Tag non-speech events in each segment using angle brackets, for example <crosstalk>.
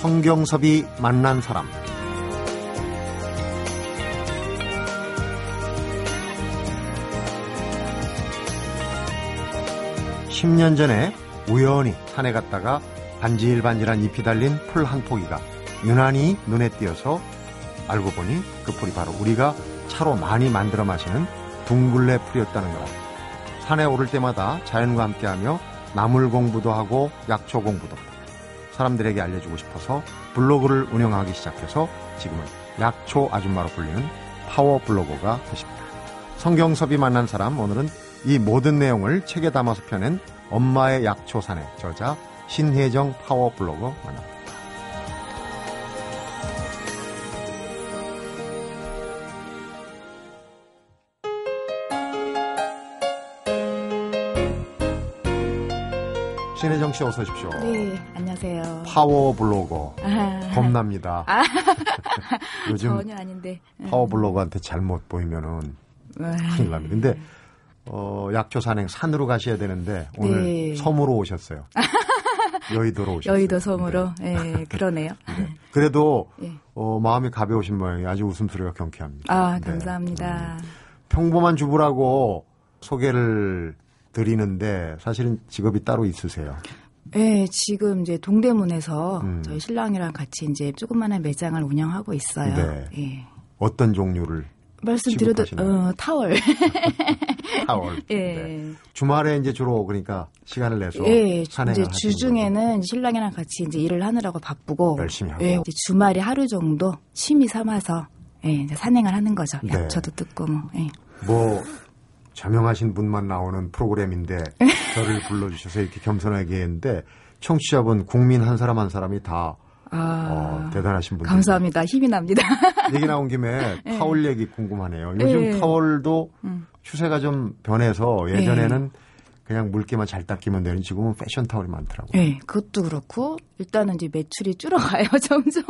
성경섭이 만난 사람. 10년 전에 우연히 산에 갔다가 반질반질한 잎이 달린 풀 한 포기가 유난히 눈에 띄어서 알고 보니 그 풀이 바로 우리가 차로 많이 만들어 마시는 둥글레 풀이었다는 거라. 산에 오를 때마다 자연과 함께하며 나물 공부도 하고 약초 공부도 사람들에게 알려주고 싶어서 블로그를 운영하기 시작해서 지금은 약초 아줌마로 불리는 파워 블로거가 되십니다. 성경섭이 만난 사람 오늘은 이 모든 내용을 책에 담아서 펴낸 엄마의 약초산행의 저자 신혜정 파워 블로거 만납니다. 신혜정 씨 어서 오십시오. 네, 안녕하세요. 파워 블로거 아, 겁납니다. 아, <laughs> 요즘 전혀 아닌데. 파워 블로거한테 잘못 보이면은 아, 큰일 납니다. 근데 어, 약초 산행 산으로 가셔야 되는데 오늘 네. 섬으로 오셨어요. <laughs> 여의도로 오셨어요. 여의도 섬으로. 예, 그러네요. <laughs> 네. 그래도 예. 어, 마음이 가벼우신 모양이 아주 웃음소리가 경쾌합니다. 아, 네. 감사합니다. 평범한 주부라고 소개를 드리는데 사실은 직업이 따로 있으세요. 예, 지금 이제 동대문에서 음. 저희 신랑이랑 같이 이제 조그마한 매장을 운영하고 있어요. 네. 예. 어떤 종류를 말씀드려도? 어, 타월. <laughs> 타월. 예. 네. 주말에 이제 주로 그러니까 시간을 내서 예, 이제 주중에는 신랑이랑 같이 이제 일을 하느라고 바쁘고 열심히 하고. 예, 주말에 하루 정도 취미 삼아서 예, 이제 산행을 하는 거죠. 네. 약초도 뜯고 뭐. 예. 뭐 저명하신 분만 나오는 프로그램인데 <laughs> 저를 불러주셔서 이렇게 겸손하게 했는데 청취자분 국민 한 사람 한 사람이 다 아, 어, 대단하신 분들. 감사합니다. 힘이 납니다. <laughs> 얘기 나온 김에 <laughs> 타월 얘기 궁금하네요. 요즘 예. 타월도 음. 추세가 좀 변해서 예전에는 그냥 물기만 잘 닦이면 되는 지금은 패션 타월이 많더라고요. 네, 그것도 그렇고 일단은 이제 매출이 줄어가요 점점.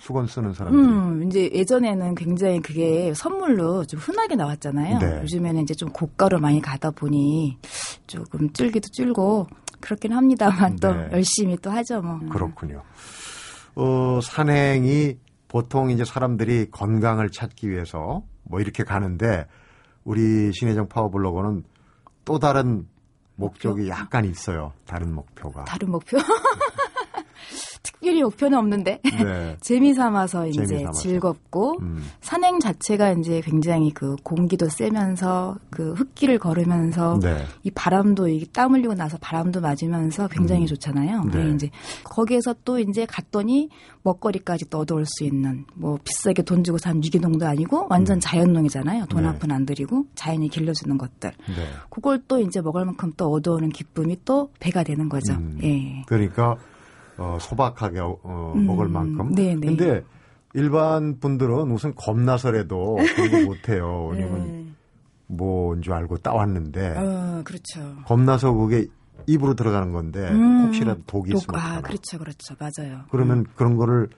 수건 쓰는 사람들이. 음, 이제 예전에는 굉장히 그게 선물로 좀 흔하게 나왔잖아요. 네. 요즘에는 이제 좀 고가로 많이 가다 보니 조금 줄기도 줄고 그렇긴 합니다만 또 네. 열심히 또 하죠 뭐. 그렇군요. 어, 산행이 보통 이제 사람들이 건강을 찾기 위해서 뭐 이렇게 가는데 우리 신혜정 파워블로거는 또 다른 목적이 약간 있어요. 다른 목표가. 다른 목표? <laughs> 특별히 목표는 없는데 네. <laughs> 재미 삼아서 이제 재미 삼아서. 즐겁고 음, 산행 자체가 이제 굉장히 그 공기도 쐬면서 그 흙길을 걸으면서 네. 이 바람도 이게 땀 흘리고 나서 바람도 맞으면서 굉장히 음. 좋잖아요. 네. 근데 이제 거기에서 또 이제 갔더니 먹거리까지 또 얻어올 수 있는 뭐 비싸게 돈 주고 산 유기농도 아니고 완전 자연농이잖아요. 돈 네. 한푼 안 들이고 자연이 길러주는 것들. 네. 그걸 또 이제 먹을 만큼 또 얻어오는 기쁨이 또 배가 되는 거죠. 음. 예. 그러니까 어, 소박하게 어, 음, 먹을 만큼. 네, 네. 근데 일반 분들은 우선 겁나서라도 그런 거 못해요. <laughs> 왜냐면 뭔줄 알고 따왔는데 어, 그렇죠. 겁나서 그게 입으로 들어가는 건데 음. 혹시라도 독이 독, 있으면 아. 그렇죠, 그렇죠. 맞아요. 그러면 그런 거를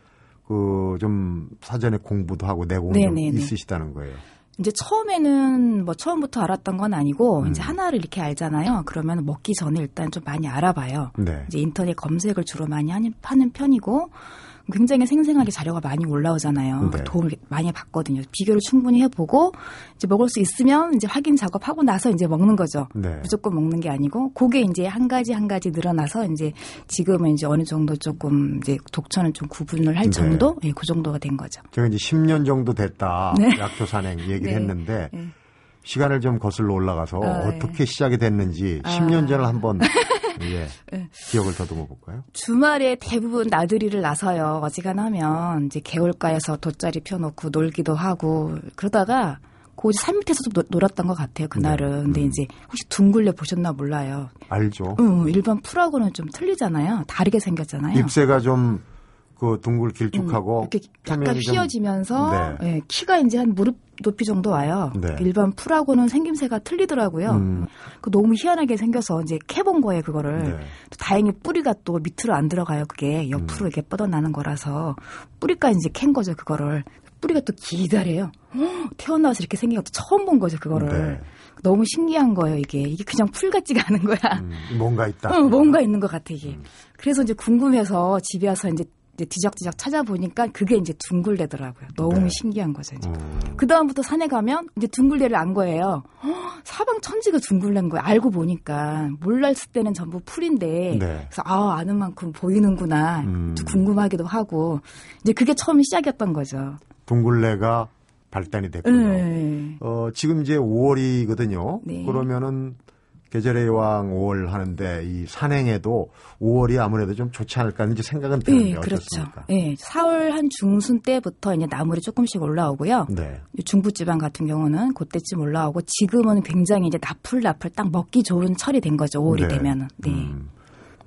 그 좀 사전에 공부도 하고 내공이 좀 네네네. 있으시다는 거예요. 이제 처음에는 뭐 처음부터 알았던 건 아니고 음. 이제 하나를 이렇게 알잖아요. 그러면 먹기 전에 일단 좀 많이 알아봐요. 네. 이제 인터넷 검색을 주로 많이 하는, 하는 편이고 굉장히 생생하게 자료가 많이 올라오잖아요. 네. 도움을 많이 받거든요. 비교를 충분히 해보고 이제 먹을 수 있으면 이제 확인 작업하고 나서 이제 먹는 거죠. 네. 무조건 먹는 게 아니고 그게 이제 한 가지 한 가지 늘어나서 이제 지금은 이제 어느 정도 조금 이제 독처는 좀 구분을 할 네. 정도, 예, 그 정도가 된 거죠. 제가 이제 10년 정도 됐다 약초 산행 <laughs> 얘기를 네. 했는데 네. 시간을 좀 거슬러 올라가서 아, 어떻게 시작이 됐는지 아. 10년 전을 한번 <laughs> 예, 네. 기억을 더듬어 볼까요? 주말에 대부분 나들이를 나서요. 어지간하면 이제 개울가에서 돗자리 펴놓고 놀기도 하고 그러다가 고지 산 밑에서도 노- 놀았던 것 같아요. 그날은. 네. 근데 음. 이제 혹시 둥글레 보셨나 몰라요. 알죠. 응, 일반 풀하고는 좀 틀리잖아요. 다르게 생겼잖아요. 잎새가 좀 그 둥글 길쭉하고 음, 이렇게 약간 표면이 좀- 휘어지면서 네. 예, 키가 이제 한 무릎 높이 정도 와요. 네. 일반 풀하고는 생김새가 틀리더라고요. 음. 그 너무 희한하게 생겨서 이제 캐본 거예요, 그거를. 네. 또 다행히 뿌리가 또 밑으로 안 들어가요. 그게 옆으로 음. 이렇게 뻗어나는 거라서 뿌리까지 이제 캔 거죠, 그거를. 뿌리가 또 기다래요. 태어나서 이렇게 생긴 것도 처음 본 거죠, 그거를. 네. 너무 신기한 거예요, 이게. 이게 그냥 풀 같지가 않은 거야. 음, 뭔가 있다. 어, 뭔가 있는 것 같아, 이게. 음. 그래서 이제 궁금해서 집에 와서 이제, 이제 뒤적뒤적 찾아보니까 그게 이제 둥글레더라고요. 너무 네. 신기한 거죠, 이제. 음, 그 다음부터 산에 가면 이제 둥글레를 안 거예요. 헉, 사방 천지가 둥글레인 거예요. 알고 보니까. 몰랐을 때는 전부 풀인데. 네. 그래서 아, 아는 만큼 보이는구나. 음. 좀 궁금하기도 하고. 이제 그게 처음 시작이었던 거죠. 둥글레가 발단이 됐군요. 네. 어, 지금 이제 5월이거든요. 네. 그러면은 계절의 여왕 5월 하는데 이 산행에도 5월이 아무래도 좀 좋지 않을까 하는 생각은 드는데 네, 그렇죠. 어떻습니까? 네, 4월 한 중순 때부터 이제 나물이 조금씩 올라오고요. 네. 중부지방 같은 경우는 그때쯤 올라오고 지금은 굉장히 이제 나풀나풀 딱 먹기 좋은 철이 된 거죠. 5월이 네. 되면은. 네. 음.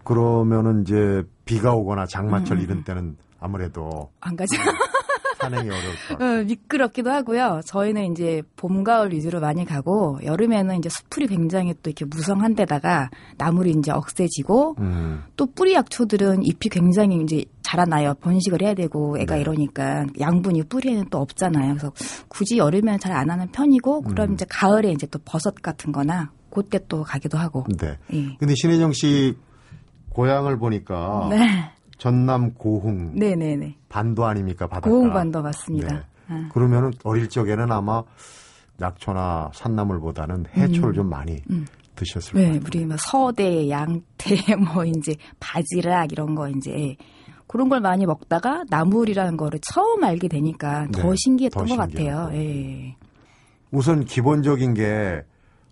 그러면은 이제 비가 오거나 장마철 이런 때는 아무래도 안 가죠. <laughs> 산행이 같아요. 어, 미끄럽기도 하고요. 저희는 이제 봄, 가을 위주로 많이 가고 여름에는 이제 수풀이 굉장히 또 이렇게 무성한 데다가 나물이 이제 억세지고 음, 또 뿌리 약초들은 잎이 굉장히 이제 자라나요. 번식을 해야 되고 애가 네. 이러니까 양분이 뿌리에는 또 없잖아요. 그래서 굳이 여름에는 잘 안 하는 편이고 그럼 음. 이제 가을에 이제 또 버섯 같은 거나 그때 또 가기도 하고. 네. 예. 근데 신혜정 씨 고향을 보니까 네. 전남 고흥 네네네. 반도 아닙니까 바닷가. 고흥 반도 맞습니다. 네. 아. 그러면은 어릴 적에는 아마 약초나 산나물보다는 해초를 좀 많이 드셨을 네, 거예요. 우리 뭐 서대, 양태, <laughs> 뭐 이제 바지락 이런 거 이제 그런 걸 많이 먹다가 나물이라는 거를 처음 알게 되니까 더 네, 신기했던 더 것 같아요. 예. 우선 기본적인 게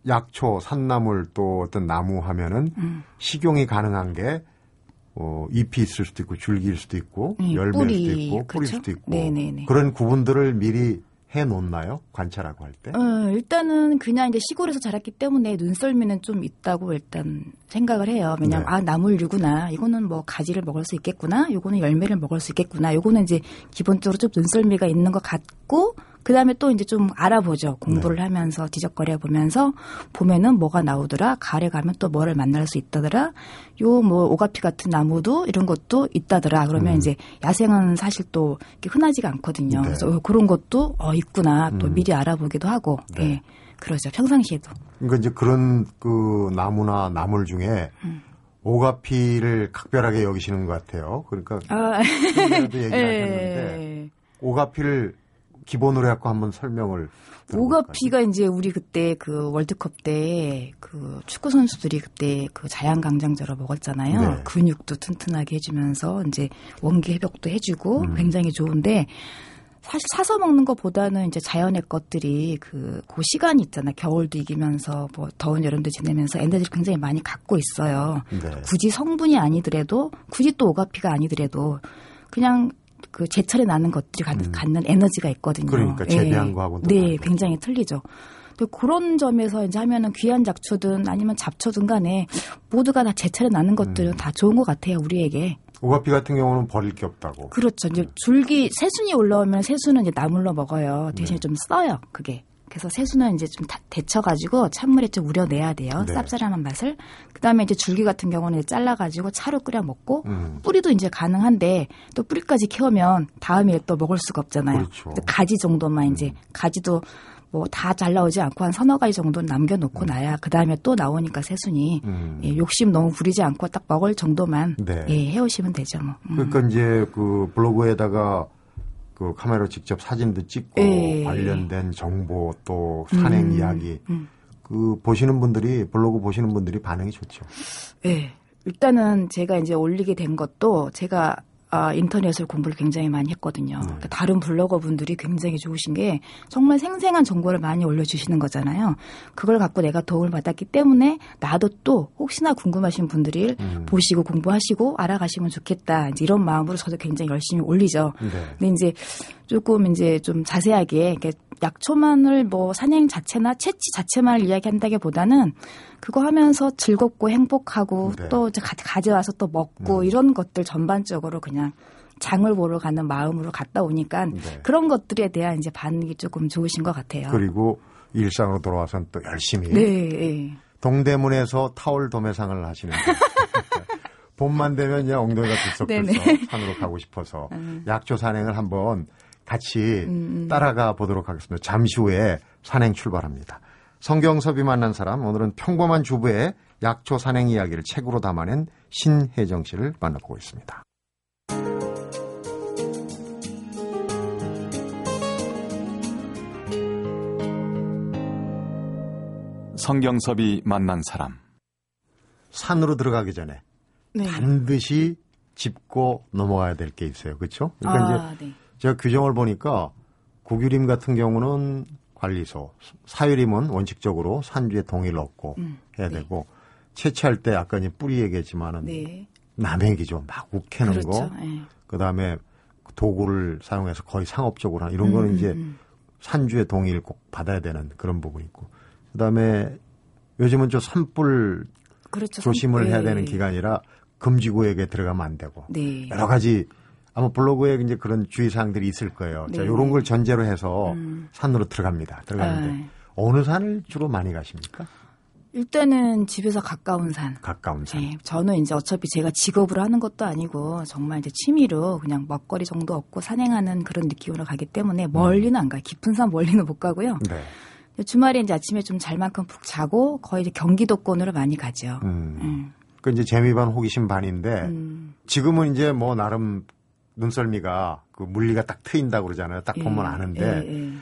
약초, 산나물 또 어떤 나무 하면은 음. 식용이 가능한 게 어, 잎이 있을 수도 있고 줄기일 수도 있고 음, 열매일 뿌리, 수도 있고 뿌릴 그쵸? 수도 있고 네네네. 그런 구분들을 미리 해 놓나요? 관찰하고 할 때? 어, 일단은 그냥 이제 시골에서 자랐기 때문에 눈썰미는 좀 있다고 일단 생각을 해요. 왜냐면 네. 아 나물류구나. 이거는 뭐 가지를 먹을 수 있겠구나. 요거는 열매를 먹을 수 있겠구나. 요거는 이제 기본적으로 좀 눈썰미가 있는 것 같고 그다음에 또 이제 좀 알아보죠. 공부를 네. 하면서 뒤적거려 보면서 봄에는 뭐가 나오더라. 가을에 가면 또 뭐를 만날 수 있다더라. 요 뭐 오가피 같은 나무도 이런 것도 있다더라. 그러면 음. 이제 야생은 사실 또 흔하지가 않거든요. 네. 그래서 그런 것도 어 있구나. 또 음. 미리 알아보기도 하고. 네. 예. 그러죠. 평상시에도. 그러니까 이제 그런 그 나무나 나물 중에 음. 오가피를 각별하게 여기시는 것 같아요. 그러니까 아, <laughs> 얘기를 <laughs> 예. 하셨는데 오가피를 기본으로 해갖고 한번 설명을? 오가피가 이제 우리 그때 그 월드컵 때 그 축구 선수들이 그때 그 자양강장제로 먹었잖아요. 네. 근육도 튼튼하게 해주면서 이제 원기 회복도 해주고 음. 굉장히 좋은데 사실 사서 먹는 것보다는 이제 자연의 것들이 그, 그 시간이 있잖아. 겨울도 이기면서 뭐 더운 여름도 지내면서 에너지를 굉장히 많이 갖고 있어요. 네. 굳이 성분이 아니더라도 굳이 또 오가피가 아니더라도 그냥 그 제철에 나는 것들이 갖는, 갖는 에너지가 있거든요. 음. 그러니까 재배한 거하고는 또 네, 다르죠. 굉장히 틀리죠. 그런 점에서 이제 하면은 귀한 작초든 아니면 잡초든 간에 모두가 다 제철에 나는 것들은 음. 다 좋은 것 같아요, 우리에게. 오가피 같은 경우는 버릴 게 없다고. 그렇죠. 이제 줄기 새순이 올라오면 새순은 이제 나물로 먹어요. 대신에 네. 좀 써요. 그게. 그래서 새순은 이제 좀 다- 데쳐가지고 찬물에 좀 우려내야 돼요. 네. 쌉싸름한 맛을. 그 다음에 이제 줄기 같은 경우는 이제 잘라가지고 차로 끓여 먹고 음. 뿌리도 이제 가능한데 또 뿌리까지 키우면 다음에 또 먹을 수가 없잖아요. 그렇죠. 가지 정도만 이제 가지도 뭐 다 잘 나오지 않고 한 서너 가지 정도는 남겨놓고 나야 그 다음에 또 나오니까 새순이 음. 예, 욕심 너무 부리지 않고 딱 먹을 정도만 네. 예, 해오시면 되죠. 뭐. 음. 그러니까 이제 그 블로그에다가 그 카메라로 직접 사진도 찍고 예. 관련된 정보 또 산행 음, 이야기 음. 그 보시는 분들이 블로그 보시는 분들이 반응이 좋죠. 예. 일단은 제가 이제 올리게 된 것도 제가 아, 인터넷을 공부를 굉장히 많이 했거든요. 네. 그러니까 다른 블로거 분들이 굉장히 좋으신 게 정말 생생한 정보를 많이 올려주시는 거잖아요. 그걸 갖고 내가 도움을 받았기 때문에 나도 또 혹시나 궁금하신 분들이 음. 보시고 공부하시고 알아가시면 좋겠다. 이제 이런 마음으로 저도 굉장히 열심히 올리죠. 네. 근데 이제 조금 이제 좀 자세하게 이렇게 약초만을 뭐 산행 자체나 채취 자체만을 이야기한다기보다는 그거 하면서 즐겁고 행복하고 네. 또 이제 가, 가져와서 또 먹고 음. 이런 것들 전반적으로 그냥 장을 보러 가는 마음으로 갔다 오니까 네. 그런 것들에 대한 이제 반응이 조금 좋으신 것 같아요. 그리고 일상으로 돌아와서는 또 열심히 네, 네. 동대문에서 타월 도매상을 하시는 분. <laughs> 봄만 되면 이제 엉덩이가 들썩들썩. 산으로 가고 싶어서 음. 약초 산행을 한번 같이 음, 따라가 보도록 하겠습니다. 잠시 후에 산행 출발합니다. 성경섭이 만난 사람 오늘은 평범한 주부의 약초 산행 이야기를 책으로 담아낸 신혜정 씨를 만나보고 있습니다. 성경섭이 만난 사람. 산으로 들어가기 전에 네. 반드시 짚고 넘어가야 될 게 있어요. 그렇죠? 그러니까 아, 이제 네. 제가 규정을 보니까 국유림 같은 경우는 관리소, 사유림은 원칙적으로 산주에 동의를 얻고 음, 해야 네. 되고 채취할 때 아까 이제 뿌리 얘기했지만은 네. 남행기죠. 막 욱해는 그렇죠. 거. 예. 그다음에 도구를 사용해서 거의 상업적으로 하는 이런 거는 음, 이제 음, 산주의 동의를 꼭 받아야 되는 그런 부분이 있고 그다음에 요즘은 저 산불 그렇죠. 조심을 선- 해야 예. 되는 기간이라 금지구역에 들어가면 안 되고 네. 여러 가지 아마 블로그에 이제 그런 주의사항들이 있을 거예요. 자, 네. 이런 걸 전제로 해서 음. 산으로 들어갑니다. 들어가는데 네. 어느 산을 주로 많이 가십니까? 일단은 집에서 가까운 산. 가까운 산. 네, 저는 이제 어차피 제가 직업으로 하는 것도 아니고 정말 이제 취미로 그냥 먹거리 정도 없고 산행하는 그런 느낌으로 가기 때문에 멀리는 안 가요. 깊은 산 멀리는 못 가고요. 네. 주말에 이제 아침에 좀 잘 만큼 푹 자고 거의 이제 경기도권으로 많이 가죠. 음. 음. 그 이제 재미 반 호기심 반인데 음. 지금은 이제 뭐 나름 눈썰미가 그 물리가 딱 트인다고 그러잖아요. 딱 보면 예, 아는데 예, 예.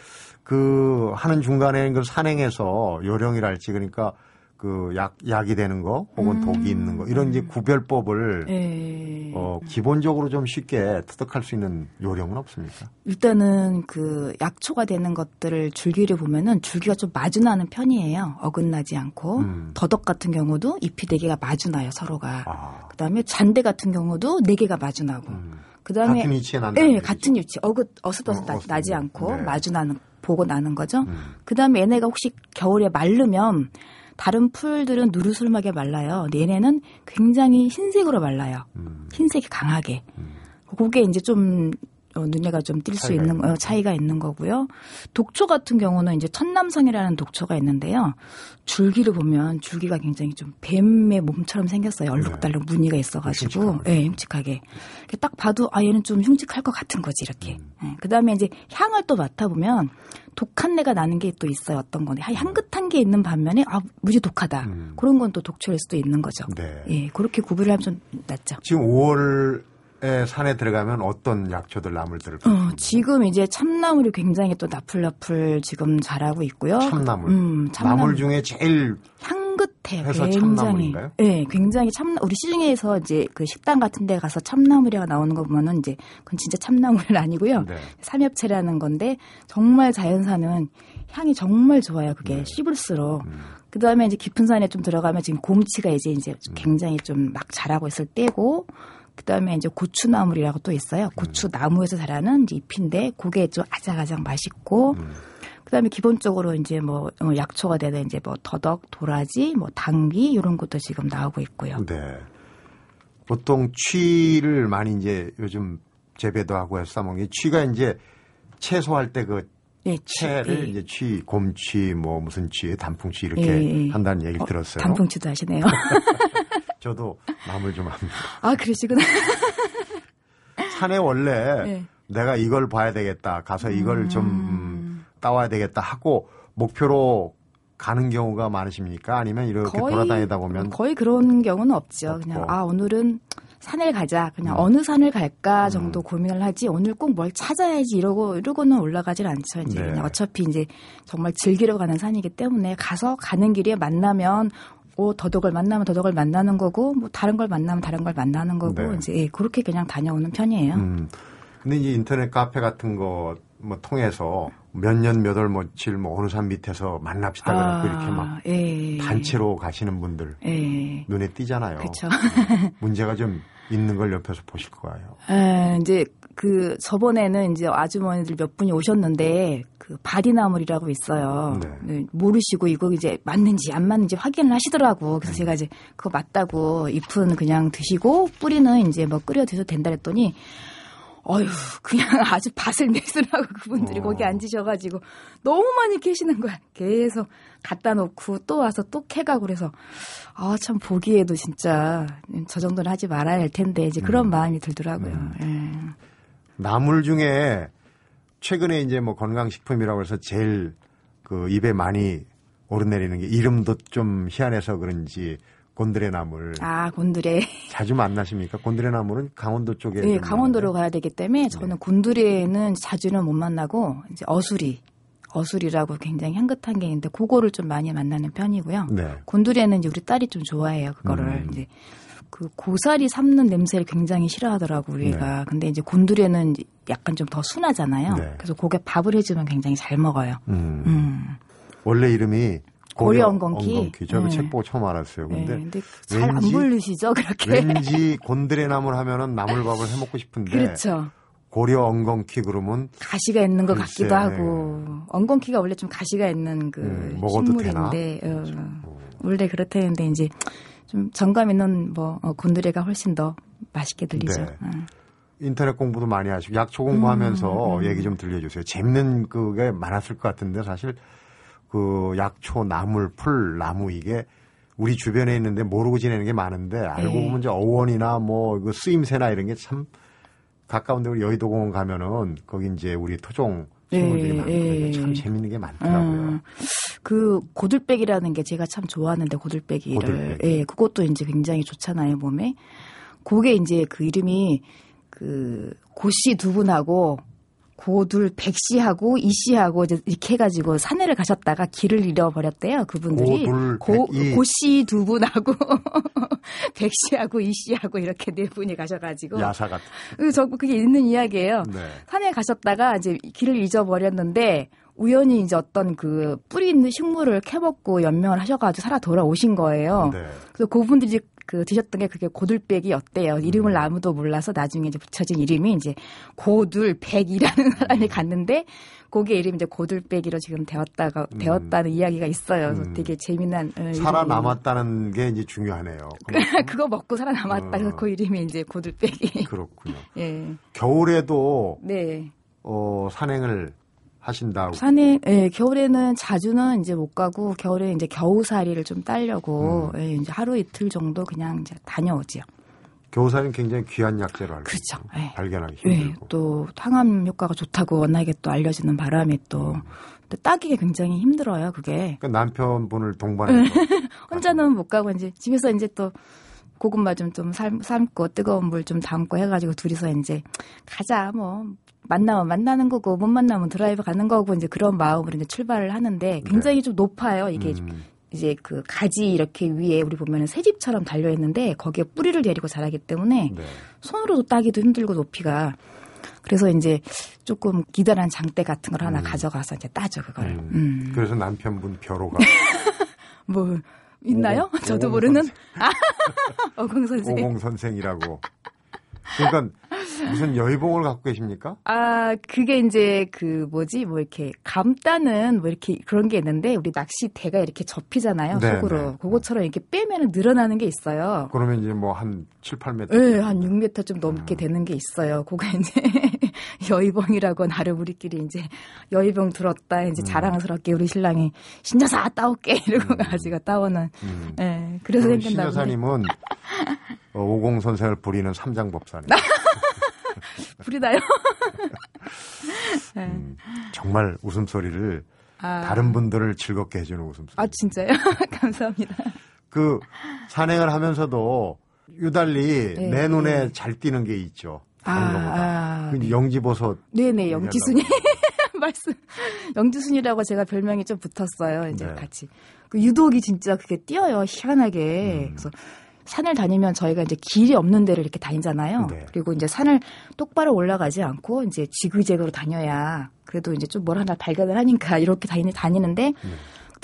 그 하는 중간에 그 산행해서 요령이랄지 그러니까 그 약 약이 되는 거 혹은 음. 독이 있는 거 이런 이제 구별법을 예. 어 기본적으로 좀 쉽게 터득할 수 있는 요령은 없습니까? 일단은 그 약초가 되는 것들을 줄기를 보면은 줄기가 좀 마주나는 편이에요. 어긋나지 않고 음. 더덕 같은 경우도 잎이 네 개가 마주나요 서로가. 아, 그다음에 잔대 같은 경우도 네 개가 마주나고. 음. 그다음에 같은 위치에 난다. 네, 같은 위치. 어긋 어슷어슷 어, 나- 나지 네. 않고 네. 마주 나는 보고 나는 거죠. 음. 그다음에 얘네가 혹시 겨울에 마르면 다른 풀들은 누르술하게 말라요. 얘네는 굉장히 흰색으로 말라요. 음. 흰색이 강하게. 음. 그게 이제 좀 어, 눈에가 좀 띌 수 있는 어, 차이가 있는 거고요. 독초 같은 경우는 이제 천남성이라는 독초가 있는데요. 줄기를 보면 줄기가 굉장히 좀 뱀의 몸처럼 생겼어요. 얼룩달룩 무늬가 있어가지고. 예, 흉측하게. 이렇게 딱 봐도 아 얘는 좀 흉측할 것 같은 거지 이렇게. 예, 그다음에 이제 향을 또 맡아보면 독한 내가 나는 게 또 있어요. 어떤 향- 향긋한 게 있는 반면에 아 무지 독하다. 음. 그런 건 또 독초일 수도 있는 거죠. 네. 예, 그렇게 구별을 하면 좀 낫죠. 지금 5월에 산에 들어가면 어떤 약초들 나물들을 어, 지금 이제 참나물이 굉장히 또 나풀나풀 지금 자라고 있고요. 참나물. 음, 참나물. 나물 중에 제일 향긋해요. 해서 굉장히. 참나물인가요? 네, 굉장히 참 우리 시중에서 이제 그 식당 같은 데 가서 참나물이가 나오는 거 보면은 이제 그건 진짜 참나물은 아니고요. 네. 삼엽채라는 건데 정말 자연산은 향이 정말 좋아요. 그게 네. 씹을수록. 음. 그 다음에 이제 깊은 산에 좀 들어가면 지금 곰치가 이제 이제 굉장히 좀 막 자라고 있을 때고, 그 다음에 이제 고추나물이라고 또 있어요. 고추나무에서 자라는 잎인데, 그게 좀 아작아작 맛있고, 음. 그 다음에 기본적으로 이제 뭐 어, 약초가 되는 이제 뭐 더덕, 도라지, 뭐 당귀 이런 것도 지금 나오고 있고요. 네. 보통 취를 많이 이제 요즘 재배도 하고 해서 싸먹는 게 취가 이제 채소할 때그 네, 채를 예. 이제 취, 곰취, 뭐 무슨 취, 단풍취 이렇게 예, 예. 한다는 얘기를 어, 들었어요. 단풍치도 하시네요. <laughs> 저도 나물 좀 합니다. 아, 그러시구나. 산에 원래 네. 내가 이걸 봐야 되겠다. 가서 이걸 좀 음, 따와야 되겠다 하고 목표로 가는 경우가 많으십니까? 아니면 이렇게 돌아다니다 보면 거의 그런 경우는 없죠. 없고. 그냥 아 오늘은 산을 가자. 그냥 음. 어느 산을 갈까 정도 음. 고민을 하지. 오늘 꼭 뭘 찾아야지 이러고 이러고는 올라가질 않죠. 이제 네. 어차피 이제 정말 즐기러 가는 산이기 때문에 가서 가는 길에 만나면 오 더덕을 만나면 더덕을 만나는 거고 뭐 다른 걸 만나면 다른 걸 만나는 거고 네. 이제 예, 그렇게 그냥 다녀오는 편이에요. 음. 근데 이제 인터넷 카페 같은 거 뭐 통해서 몇 년 몇월 며칠 뭐 어느 산 밑에서 만납시다 그러고 이렇게 막 예. 단체로 가시는 분들 예. 눈에 띄잖아요. 그렇죠. 문제가 좀 있는 걸 옆에서 보실 거예요. 에, 이제 그 저번에는 이제 아주머니들 몇 분이 오셨는데 그 바디나물이라고 있어요. 네. 네, 모르시고 이거 이제 맞는지 안 맞는지 확인을 하시더라고. 그래서 제가 이제 그거 맞다고 잎은 그냥 드시고 뿌리는 이제 뭐 끓여 드셔도 된다 그랬더니 어휴 그냥 <laughs> 아주 밭을 냈더라고 그분들이 어. 거기 앉으셔가지고 너무 많이 캐시는 거야. 계속 갖다 놓고 또 와서 또 캐가고 그래서 아 참 보기에도 진짜 저 정도는 하지 말아야 할 텐데 이제 그런 음. 마음이 들더라고요. 예. 나물 중에 최근에 이제 뭐 건강식품이라고 해서 제일 그 입에 많이 오르내리는 게 이름도 좀 희한해서 그런지 곤드레 나물 아 곤드레. 자주 만나십니까? 곤드레 나물은 강원도 쪽에 네, 좀 강원도로. 가야 되기 때문에 저는 곤드레는 자주는 못 만나고 이제 어수리, 어수리라고 굉장히 향긋한 게 있는데 그거를 좀 많이 만나는 편이고요. 네. 곤드레는 이제 우리 딸이 좀 좋아해요. 그거를 음. 이제 그 고사리 삶는 냄새를 굉장히 싫어하더라고 우리가. 근데 이제 곤드레는 약간 좀 더 순하잖아요. 네. 그래서 고게 밥을 해주면 굉장히 잘 먹어요. 음. 음. 원래 이름이 고려 엉겅퀴? 저도 네. 책 보고 처음 알았어요. 네, 근데 근데 잘안 왠지- 부르시죠 그렇게. 왠지 곤드레 나물 하면은 나물밥을 해 먹고 싶은데 그렇죠. 고려 엉겅퀴 그러면 가시가 있는 것 글쎄, 같기도 하고 엉겅퀴가 원래 좀 가시가 있는 그 음, 먹어도 식물인데 어, 어, 원래 그렇다는데 이제 좀 정감 있는 뭐 어, 곤드레가 훨씬 더 맛있게 들리죠. 네. 어. 인터넷 공부도 많이 하시고 약초 음, 공부하면서 얘기 좀 들려주세요. 재밌는 그게 많았을 것 같은데 사실 그 약초, 나물, 풀, 나무 이게 우리 주변에 있는데 모르고 지내는 게 많은데 알고 네. 보면 이제 어원이나 뭐 이거 쓰임새나 이런 게 참 가까운데 우리 여의도 공원 가면은 거기 이제 우리 토종 식물들이 예, 많거든요. 예. 참 재밌는 게 많더라고요. 음, 그 고들빼기라는 게 제가 참 좋아하는데 고들빼기를 고들빼기. 예 그것도 이제 굉장히 좋잖아요 몸에 그게 이제 그 이름이 그 고씨 두 분하고 고둘 백씨하고 이씨하고 이제 이렇게 해가지고 산에를 가셨다가 길을 잃어버렸대요 그분들이 고. 고씨 두 분하고 <laughs> 백씨하고 이씨하고 이렇게 네 분이 가셔가지고 야사 같은. 그저 그게 있는 이야기예요. 네. 산에 가셨다가 이제 길을 잊어버렸는데 우연히 이제 어떤 그 뿌리 있는 식물을 캐먹고 연명을 하셔가지고 살아 돌아오신 거예요. 네. 그래서 그분들이 그 드셨던 게 그게 고들백이었대요. 음. 이름을 아무도 몰라서 나중에 이제 붙여진 이름이 이제 고들백이라는 <laughs> 사람이 갔는데 그게 이름이 이제 고들백이로 지금 되었다가 되었다는 이야기가 있어요. 그래서 음. 되게 재미난 어, 이름이- 살아남았다는 게 이제 중요하네요. <laughs> 그거 먹고 살아남았다. 그래서 어. 그 이름이 이제 고들백이. 그렇군요. <laughs> 예. 겨울에도 네. 어, 산행을 하신다고. 산에 예, 겨울에는 자주는 이제 못 가고 겨울에 이제 겨우살이를 좀 따려고 음. 예, 이제 하루 이틀 정도 그냥 이제 다녀오지요. 겨우살은 굉장히 귀한 약재로 알고 그렇죠. 예. 발견하기 예, 힘들고. 또 항암 효과가 좋다고 워낙에 또 알려지는 바람에 또또 따기가 굉장히 힘들어요. 그게 그러니까 남편분을 동반해서 <laughs> 혼자는 못 가고 이제 집에서 이제 또 고구마 좀 좀 삶고 뜨거운 물 좀 담고 해가지고 둘이서 이제 가자 뭐 만나면 만나는 거고 못 만나면 드라이브 가는 거고 이제 그런 마음으로 이제 출발을 하는데 굉장히 좀 높아요. 이게 음, 이제 그 가지 이렇게 위에 우리 보면은 새집처럼 달려 있는데 거기에 뿌리를 내리고 자라기 때문에 네. 손으로도 따기도 힘들고 높이가 그래서 이제 조금 기다란 장대 같은 걸 하나 음. 가져가서 이제 따죠 그걸. 음. 음. 그래서 남편분 벼로가 <laughs> 뭐 있나요? 오공- 저도 오공 모르는 선생. <laughs> 어공 선생. 오공 선생이라고. 그러니까 무슨 여의봉을 갖고 계십니까? 아, 그게 이제 그 뭐지? 뭐 이렇게 감따는 뭐 이렇게 그런 게 있는데 우리 낚시대가 이렇게 접히잖아요. 네, 속으로. 네. 그것처럼 이렇게 빼면 늘어나는 게 있어요. 그러면 이제 뭐 한 7, 8m. 네, 한 6m 좀 음. 넘게 되는 게 있어요. 그거 이제 <laughs> 여의봉이라고 나름 우리끼리 이제 여의봉 들었다 이제 음. 자랑스럽게 우리 신랑이 신여사 따올게 <laughs> 이러고 가지고 따오는. 음. 예, 그래서 그럼 생긴다고. 신여사님은 어, 오공 선생을 부리는 삼장법사님. <laughs> 부리나요? 음, 정말 웃음소리를 아, 다른 분들을 즐겁게 해주는 웃음소리. 아 진짜요? 감사합니다. 그 산행을 하면서도 유달리 네, 내 눈에 네. 잘 띄는 게 있죠. 아, 것보다. 아, 그 네. 영지버섯. 네네, 영지순이. <laughs> 말씀. 영지순이라고 제가 별명이 좀 붙었어요. 이제 네. 같이. 그 유독이 진짜 그게 뛰어요. 희한하게. 음. 그래서 산을 다니면 저희가 이제 길이 없는 데를 이렇게 다니잖아요. 네. 그리고 이제 산을 똑바로 올라가지 않고 이제 지그재그로 다녀야 그래도 이제 좀 뭘 하나 발견을 하니까 이렇게 다니, 다니는데 네.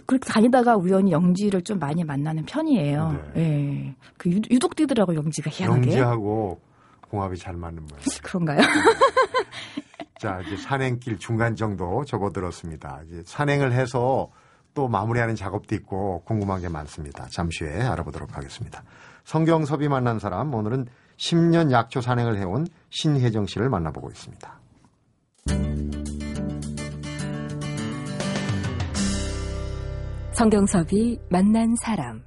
그렇게 다니다가 우연히 영지를 좀 많이 만나는 편이에요. 네. 예. 그 유, 유독 뛰더라고 영지가 희한하게. 영지하고 궁합이 잘 맞는 모양. <laughs> 그런가요? 자, 이제 산행길 중간 정도 접어들었습니다. 이제 산행을 해서 또 마무리하는 작업도 있고 궁금한 게 많습니다. 잠시 후에 알아보도록 하겠습니다. 성경섭이 만난 사람, 오늘은 10년 약초 산행을 해온 신혜정 씨를 만나보고 있습니다. 성경섭이 만난 사람.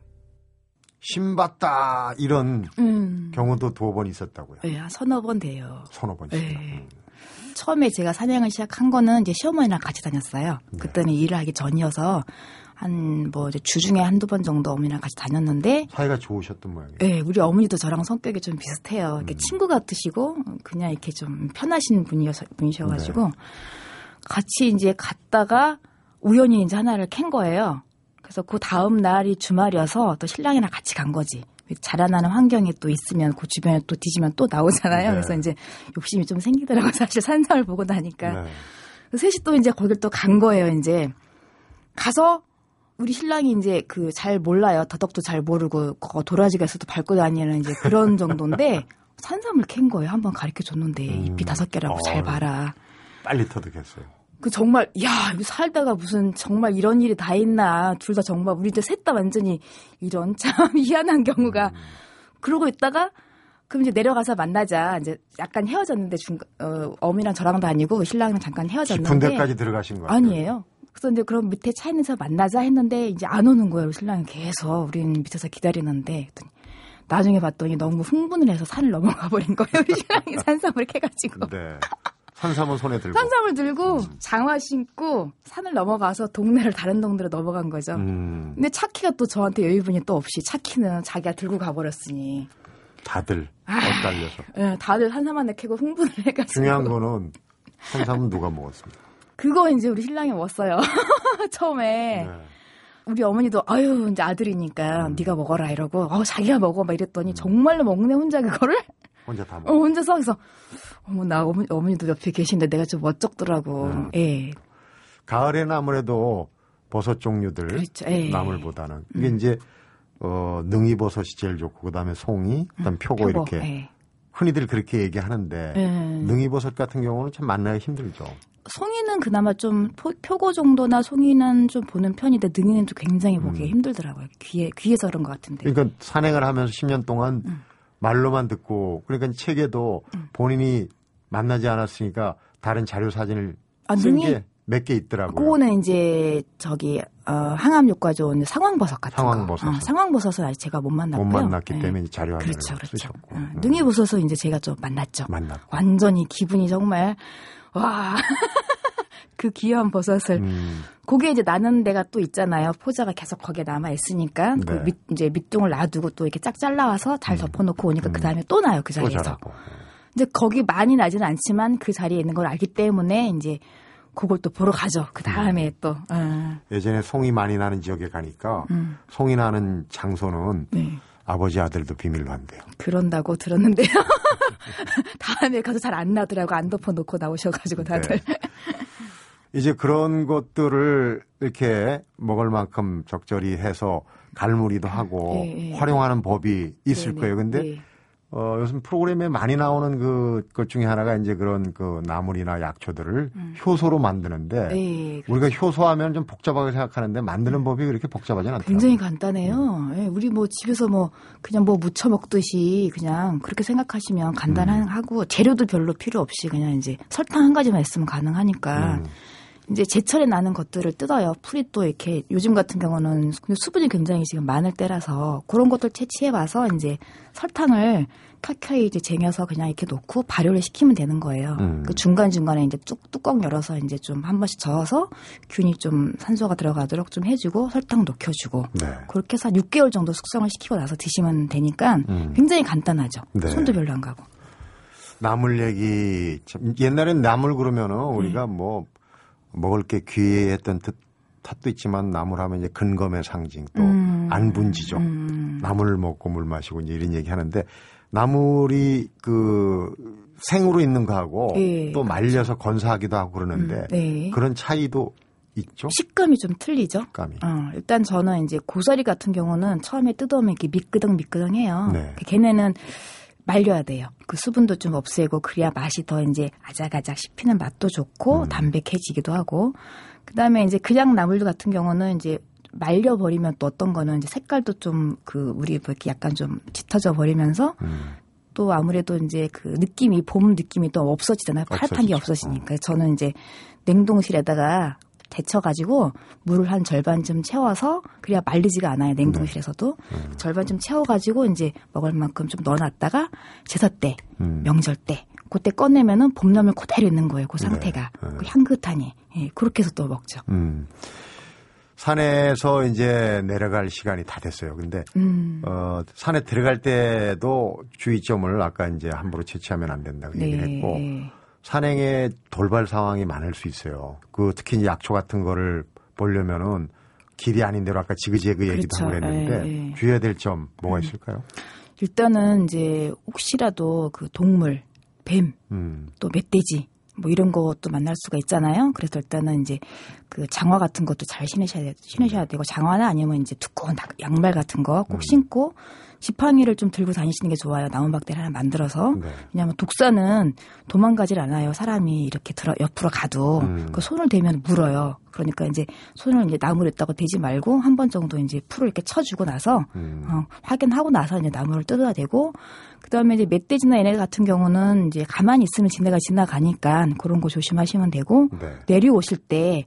신봤다 이런 음. 경우도 두어 번 있었다고요. 예, 한 서너 번 돼요. 서너 번씩이나. 네. 음. 처음에 제가 사냥을 시작한 거는 이제 시어머니랑 같이 다녔어요. 네. 그때는 일을 하기 전이어서 한 뭐 주중에 한두 번 정도 어머니랑 같이 다녔는데 사이가 좋으셨던 모양이에요. 네, 우리 어머니도 저랑 성격이 좀 비슷해요. 음. 이렇게 친구 같으시고 그냥 이렇게 좀 편하신 분이셔 분이셔 가지고 네. 같이 이제 갔다가 우연히 이제 하나를 캔 거예요. 그래서 그 다음 날이 주말이어서 또 신랑이랑 같이 간 거지. 자라나는 환경에 또 있으면 그 주변에 또 뒤지면 또 나오잖아요. 네. 그래서 이제 욕심이 좀 생기더라고요. <laughs> 사실 산삼을 보고 나니까. 네. 그래서 셋이 또 이제 거길 또 간 거예요, 이제. 가서 우리 신랑이 이제 그 잘 몰라요. 더덕도 잘 모르고 거 도라지가서도 밟고 다니는 이제 그런 정도인데 <laughs> 산삼을 캔 거예요. 한번 가르쳐 줬는데 잎이 다섯 개라고 잘 어. 봐라. 빨리 터득했어요. 그 정말 야 살다가 무슨 정말 이런 일이 다 있나 둘 다 정말 우리 셋다 완전히 이런 <laughs> 참 희한한 경우가 그러고 있다가 그럼 이제 내려가서 만나자 이제 약간 헤어졌는데 중 어, 어미랑 저랑도 아니고 신랑이랑 잠깐 깊은 헤어졌는데 데까지 들어가신 거예요. 아니에요. 그래서 이제 그럼 밑에 차 있는 서 만나자 했는데 이제 안 오는 거예요. 신랑이 계속 우리는 밑에서 기다리는데 그랬더니 나중에 봤더니 너무 흥분을 해서 산을 넘어가 버린 거예요. 우리 <laughs> 신랑이 산삼을 캐가지고 네. 산삼은 손에 들고. 산삼을 들고 장화 신고 산을 넘어가서 동네를 다른 동네로 넘어간 거죠. 음, 근데 차키가 또 저한테 여유분이 또 없이 차키는 자기가 들고 가버렸으니 다들 아. 엇갈려서. 예, 다들 산삼 하나 캐고 흥분을 <laughs> 해가지고 중요한 거는 산삼은 누가 먹었습니까? 그거 이제 우리 신랑이 먹었어요. <laughs> 처음에 네. 우리 어머니도 아유 이제 아들이니까 네가 먹어라 이러고 어 자기가 먹어 막 이랬더니 정말로 먹네 혼자 그거를 혼자 다 어, 먹어. 혼자서 그래서 어머 나 어머니, 어머니도 옆에 계신데 내가 좀 멋쩍더라고. 음. 예. 가을에는 아무래도 버섯 종류들 그렇죠. 예. 나물보다는 이게 이제 어 능이버섯이 제일 좋고 그다음에 송이, 그다음 표고, 표고, 이렇게 예. 흔히들 그렇게 얘기하는데 예. 능이버섯 같은 경우는 참 만나기 힘들죠. 송이는 그나마 좀 포- 표고 정도나 송이는 좀 보는 편인데 능이는 좀 굉장히 보기 음. 힘들더라고요. 귀에 귀에서 그런 것 같은데. 그러니까 산행을 하면서 10년 동안 음. 말로만 듣고 그러니까 책에도 본인이 만나지 않았으니까 다른 자료 사진을 아, 쓴 능이? 게몇 개 있더라고요. 그거는 이제 저기 어, 항암 효과 좋은 상황버섯 같은 상황버섯. 거. 어, 상황버섯은 아직 제가 못 만났고요. 못 만났기 예. 때문에 자료 하나를 그렇죠, 그렇죠. 쓰셨고. 어, 음. 능이버섯은 이제 제가 좀 만났죠. 만났고. 완전히 기분이 정말 와. 그 귀한 버섯을 음, 그게 이제 나는 데가 또 있잖아요. 포자가 계속 거기에 남아 있으니까 그 네. 밑, 이제 밑둥을 놔두고 또 이렇게 쫙 잘라와서 잘 덮어놓고 오니까 그 다음에 또 나요 그또 자리에서. 이제 거기 많이 나지는 않지만 그 자리에 있는 걸 알기 때문에 이제 그걸 또 보러 가죠. 그 다음에 또. 어, 예전에 송이 많이 나는 지역에 가니까 음. 송이 나는 장소는 네. 아버지 아들도 비밀로 한대요. 그런다고 들었는데요. <laughs> 다음에 가서 잘 안 나더라고 안 덮어놓고 나오셔가지고 다들. 네. 이제 그런 것들을 이렇게 먹을 만큼 적절히 해서 갈무리도 하고 예, 예. 활용하는 법이 있을 네, 거예요. 근데 네. 어, 요즘 프로그램에 많이 나오는 그, 것 중에 하나가 이제 그런 그 나물이나 약초들을 효소로 만드는데 네, 우리가 효소하면 좀 복잡하게 생각하는데 만드는 법이 그렇게 복잡하진 않더라고요. 굉장히 간단해요. 예, 우리 뭐 집에서 뭐 그냥 뭐 무쳐 먹듯이 그냥 그렇게 생각하시면 간단하고 재료도 별로 필요 없이 그냥 이제 설탕 한 가지만 있으면 가능하니까 음. 이제 제철에 나는 것들을 뜯어요. 풀이 또 이렇게 요즘 같은 경우는 수분이 굉장히 지금 많을 때라서 그런 것들 채취해 와서 이제 설탕을 켜켜이 이제 쟁여서 그냥 이렇게 놓고 발효를 시키면 되는 거예요. 음. 그 중간 중간에 이제 쭉 뚜껑 열어서 이제 좀 한 번씩 저어서 균이 좀 산소가 들어가도록 좀 해주고 설탕 녹여주고 네. 그렇게 해서 한 6개월 정도 숙성을 시키고 나서 드시면 되니까 음. 굉장히 간단하죠. 네. 손도 별로 안 가고. 나물 얘기 참 옛날엔 나물 그러면은 네. 우리가 뭐 먹을 게 귀했던 뜻 탓도 있지만 나물하면 이제 근검의 상징 또 음. 안분지죠. 음. 나물 먹고 물 마시고 이제 이런 얘기 하는데 나물이 그 생으로 있는 거하고 예, 또 말려서 건사하기도 하고 그러는데 음, 네. 그런 차이도 있죠. 식감이 좀 틀리죠. 식감이. 어, 일단 저는 이제 고사리 같은 경우는 처음에 뜯어오면 이렇게 미끄덩 미끄덩해요. 네. 걔네는 말려야 돼요. 그 수분도 좀 없애고 그래야 맛이 더 이제 아작아작 씹히는 맛도 좋고 음. 담백해지기도 하고 그다음에 이제 그냥 나물도 같은 경우는 이제 말려 버리면 또 어떤 거는 이제 색깔도 좀 그 우리 뭐 이렇게 약간 좀 짙어져 버리면서 음. 또 아무래도 이제 그 느낌이 봄 느낌이 또 없어지잖아요. 파랗단 게. 없어지니까 저는 이제 냉동실에다가 데쳐가지고 물을 한 절반쯤 채워서 그래야 말리지가 않아요. 냉동실에서도 음. 절반쯤 채워가지고 이제 먹을 만큼 좀 넣어놨다가 제사 때, 음. 명절 때 그때 꺼내면은 봄나물 그대로 있는 거예요. 그 상태가. 네, 네. 그 향긋하니. 예, 그렇게 해서 또 먹죠. 음. 산에서 이제 내려갈 시간이 다 됐어요. 근데 음. 어, 산에 들어갈 때도 주의점을 아까 이제 함부로 채취하면 안 된다고 얘기를 했고 네. 산행에 돌발 상황이 많을 수 있어요. 그 특히 이제 약초 같은 거를 보려면은 길이 아닌 대로 아까 지그재그 얘기도 그렇죠. 하고 그랬는데 예, 예. 주의해야 될 점 뭐가 있을까요? 일단은 이제 혹시라도 그 동물, 뱀, 음. 또 멧돼지 뭐 이런 것도 만날 수가 있잖아요. 그래서 일단은 이제 그 장화 같은 것도 잘 신으셔야 돼- 신으셔야 되고 장화나 아니면 이제 두꺼운 닭- 양말 같은 거꼭 음. 신고 지팡이를 좀 들고 다니시는 게 좋아요. 나무 박대를 하나 만들어서. 네. 왜냐하면 독사는 도망가질 않아요. 사람이 이렇게 들어 옆으로 가도 음. 그 손을 대면 물어요. 그러니까 이제 손을 이제 나무를 했다고 대지 말고 한 번 정도 이제 풀을 이렇게 쳐주고 나서 음. 어, 확인하고 나서 이제 나무를 뜯어야 되고 그다음에 이제 멧돼지나 얘네 같은 경우는 이제 가만히 있으면 지네가 지나가니까 그런 거 조심하시면 되고 네. 내려오실 때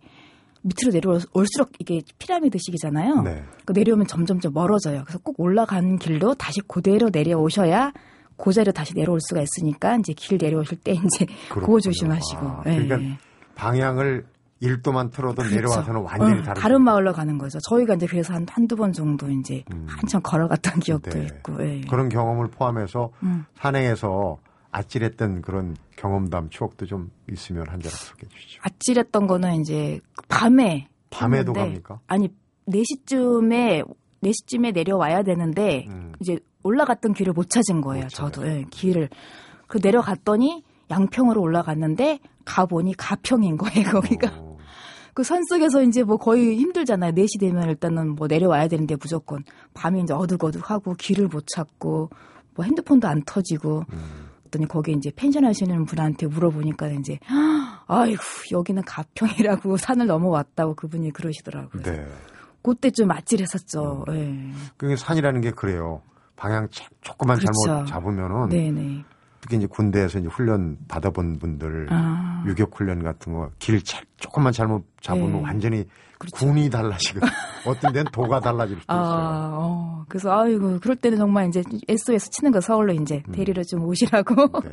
밑으로 내려올수록 이게 피라미드식이잖아요. 네. 그 내려오면 점점점 멀어져요. 그래서 꼭 올라가는 길로 다시 그대로 내려오셔야 그 자리로 다시 내려올 수가 있으니까 이제 길 내려오실 때 이제 <laughs> 그거. 조심하시고. 아, 예. 그러니까 방향을 1도만 틀어도 그렇죠. 내려와서는 완전히 어, 다른 다른 마을로 가는 거죠. 저희가 이제 그래서 한 한두 번 정도 이제 음. 한참 걸어갔던 기억도 네. 있고. 예. 그런 경험을 포함해서 음. 산행에서 아찔했던 그런 경험담 추억도 좀 있으면 한 자락 소개해 주시죠. 아찔했던 거는 이제 밤에 밤에도 갑니까? 아니 4시쯤에 4시쯤에 내려와야 되는데 음. 이제 올라갔던 길을 못 찾은 거예요. 못 저도 예, 길을 그 내려갔더니 양평으로 올라갔는데 가 보니 가평인 거예요. 거기가 어, 그 산속에서 이제 뭐 거의 힘들잖아요. 4시 되면 일단은 뭐 내려와야 되는데 무조건 밤이 이제 어둑어둑하고 길을 못 찾고 뭐 핸드폰도 안 터지고 음. 그랬더니 거기 이제 펜션 하시는 분한테 물어보니까 이제 아이고 여기는 가평이라고 <laughs> 산을 넘어왔다고 그분이 그러시더라고요. 네. 그때 좀 아찔했었죠. 음. 예. 그게 산이라는 게 그래요. 방향 자- 조금만 잘못 그렇죠. 잡으면은 네네. 특히 이제 군대에서 이제 훈련 받아본 분들 아 유격 훈련 같은 거 길 조금만 잘못 잡으면 네. 완전히 그렇죠. 군이 달라지거든. <laughs> 어떤 데는 도가 달라질 수도 있어요. 아, 어. 그래서 아이고 그럴 때는 정말 이제 SOS 치는 거 서울로 이제 데리러 좀 오시라고 네.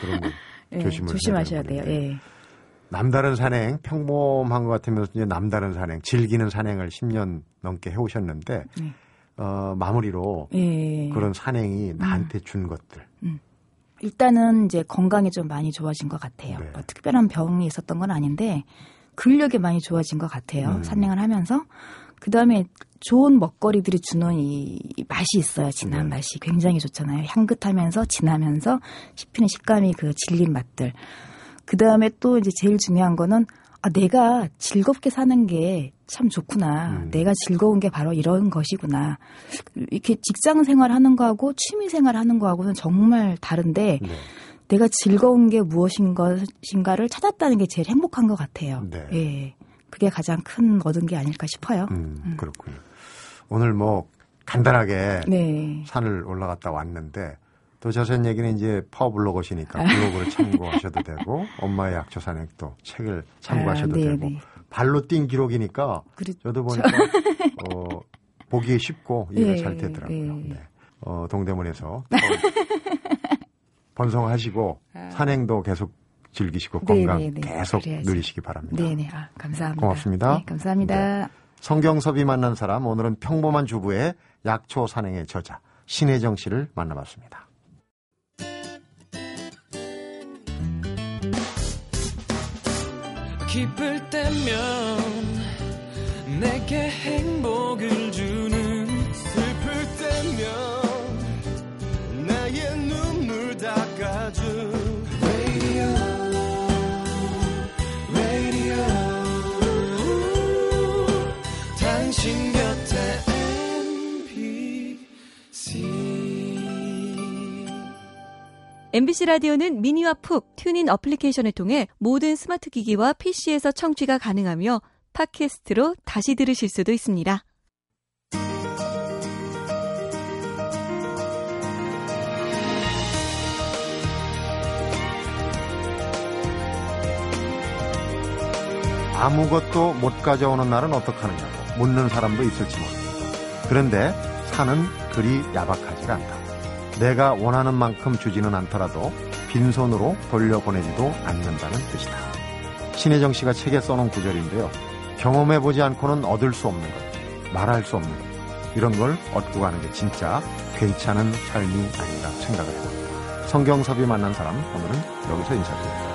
그런 거 <laughs> 예, 조심을 조심하셔야 돼요. 예. 남다른 산행 평범한 것 같으면서 이제 남다른 산행 즐기는 산행을 10년 넘게 해오셨는데 네. 어, 마무리로 예. 그런 산행이 나한테 준 것들 일단은 이제 건강이 좀 많이 좋아진 것 같아요. 네. 뭐 특별한 병이 있었던 건 아닌데 근력이 많이 좋아진 것 같아요. 음. 산행을 하면서 그 다음에 좋은 먹거리들이 주는 이 맛이 있어요. 진한 네. 맛이 굉장히 좋잖아요. 향긋하면서 진하면서 씹히는 식감이 그 질린 맛들. 그 다음에 또 이제 제일 중요한 거는 아 내가 즐겁게 사는 게 참 좋구나. 음. 내가 즐거운 게 바로 이런 것이구나. 이렇게 직장 생활 하는 거하고 취미 생활 하는 거하고는 정말 다른데 네. 내가 즐거운 게 무엇인 것인가를 찾았다는 게 제일 행복한 것 같아요. 네. 예. 그게 가장 큰 얻은 게 아닐까 싶어요. 음, 그렇군요. 오늘 뭐 간단하게 네. 산을 올라갔다 왔는데 또 자세한 얘기는 이제 파워블로거시니까 <laughs> 블로그를 참고하셔도 되고 엄마의 약초 산행도 책을 참고하셔도 아, 네, 되고 네. 발로 뛴 기록이니까 그렇죠. 저도 보니까 <laughs> 어, 보기 쉽고 이해가 예, 잘 되더라고요. 예. 네. 어, 동대문에서 <laughs> 또 번성하시고 산행도 계속 즐기시고 아. 네, 건강 네, 네. 계속 그래야죠. 누리시기 바랍니다. 네네. 아, 감사합니다. 고맙습니다. 네, 감사합니다. 성경섭이 만난 사람 오늘은 평범한 주부의 약초 산행의 저자 신혜정 씨를 만나봤습니다. 기쁠 때면 내게 행복 MBC 라디오는 미니와 푹 TuneIn 어플리케이션을 통해 모든 스마트 기기와 PC에서 청취가 가능하며 팟캐스트로 다시 들으실 수도 있습니다. 아무것도 못 가져오는 날은 어떡하느냐고 묻는 사람도 있을지 모릅니다. 그런데 산은 그리 야박하지가 않다. 내가 원하는 만큼 주지는 않더라도 빈손으로 돌려보내지도 않는다는 뜻이다. 신혜정 씨가 책에 써놓은 구절인데요. 경험해보지 않고는 얻을 수 없는 것, 말할 수 없는 것, 이런 걸 얻고 가는 게 진짜 괜찮은 삶이 아닌가 생각을 해요. 성경섭이 만난 사람, 오늘은 여기서 인사드립니다.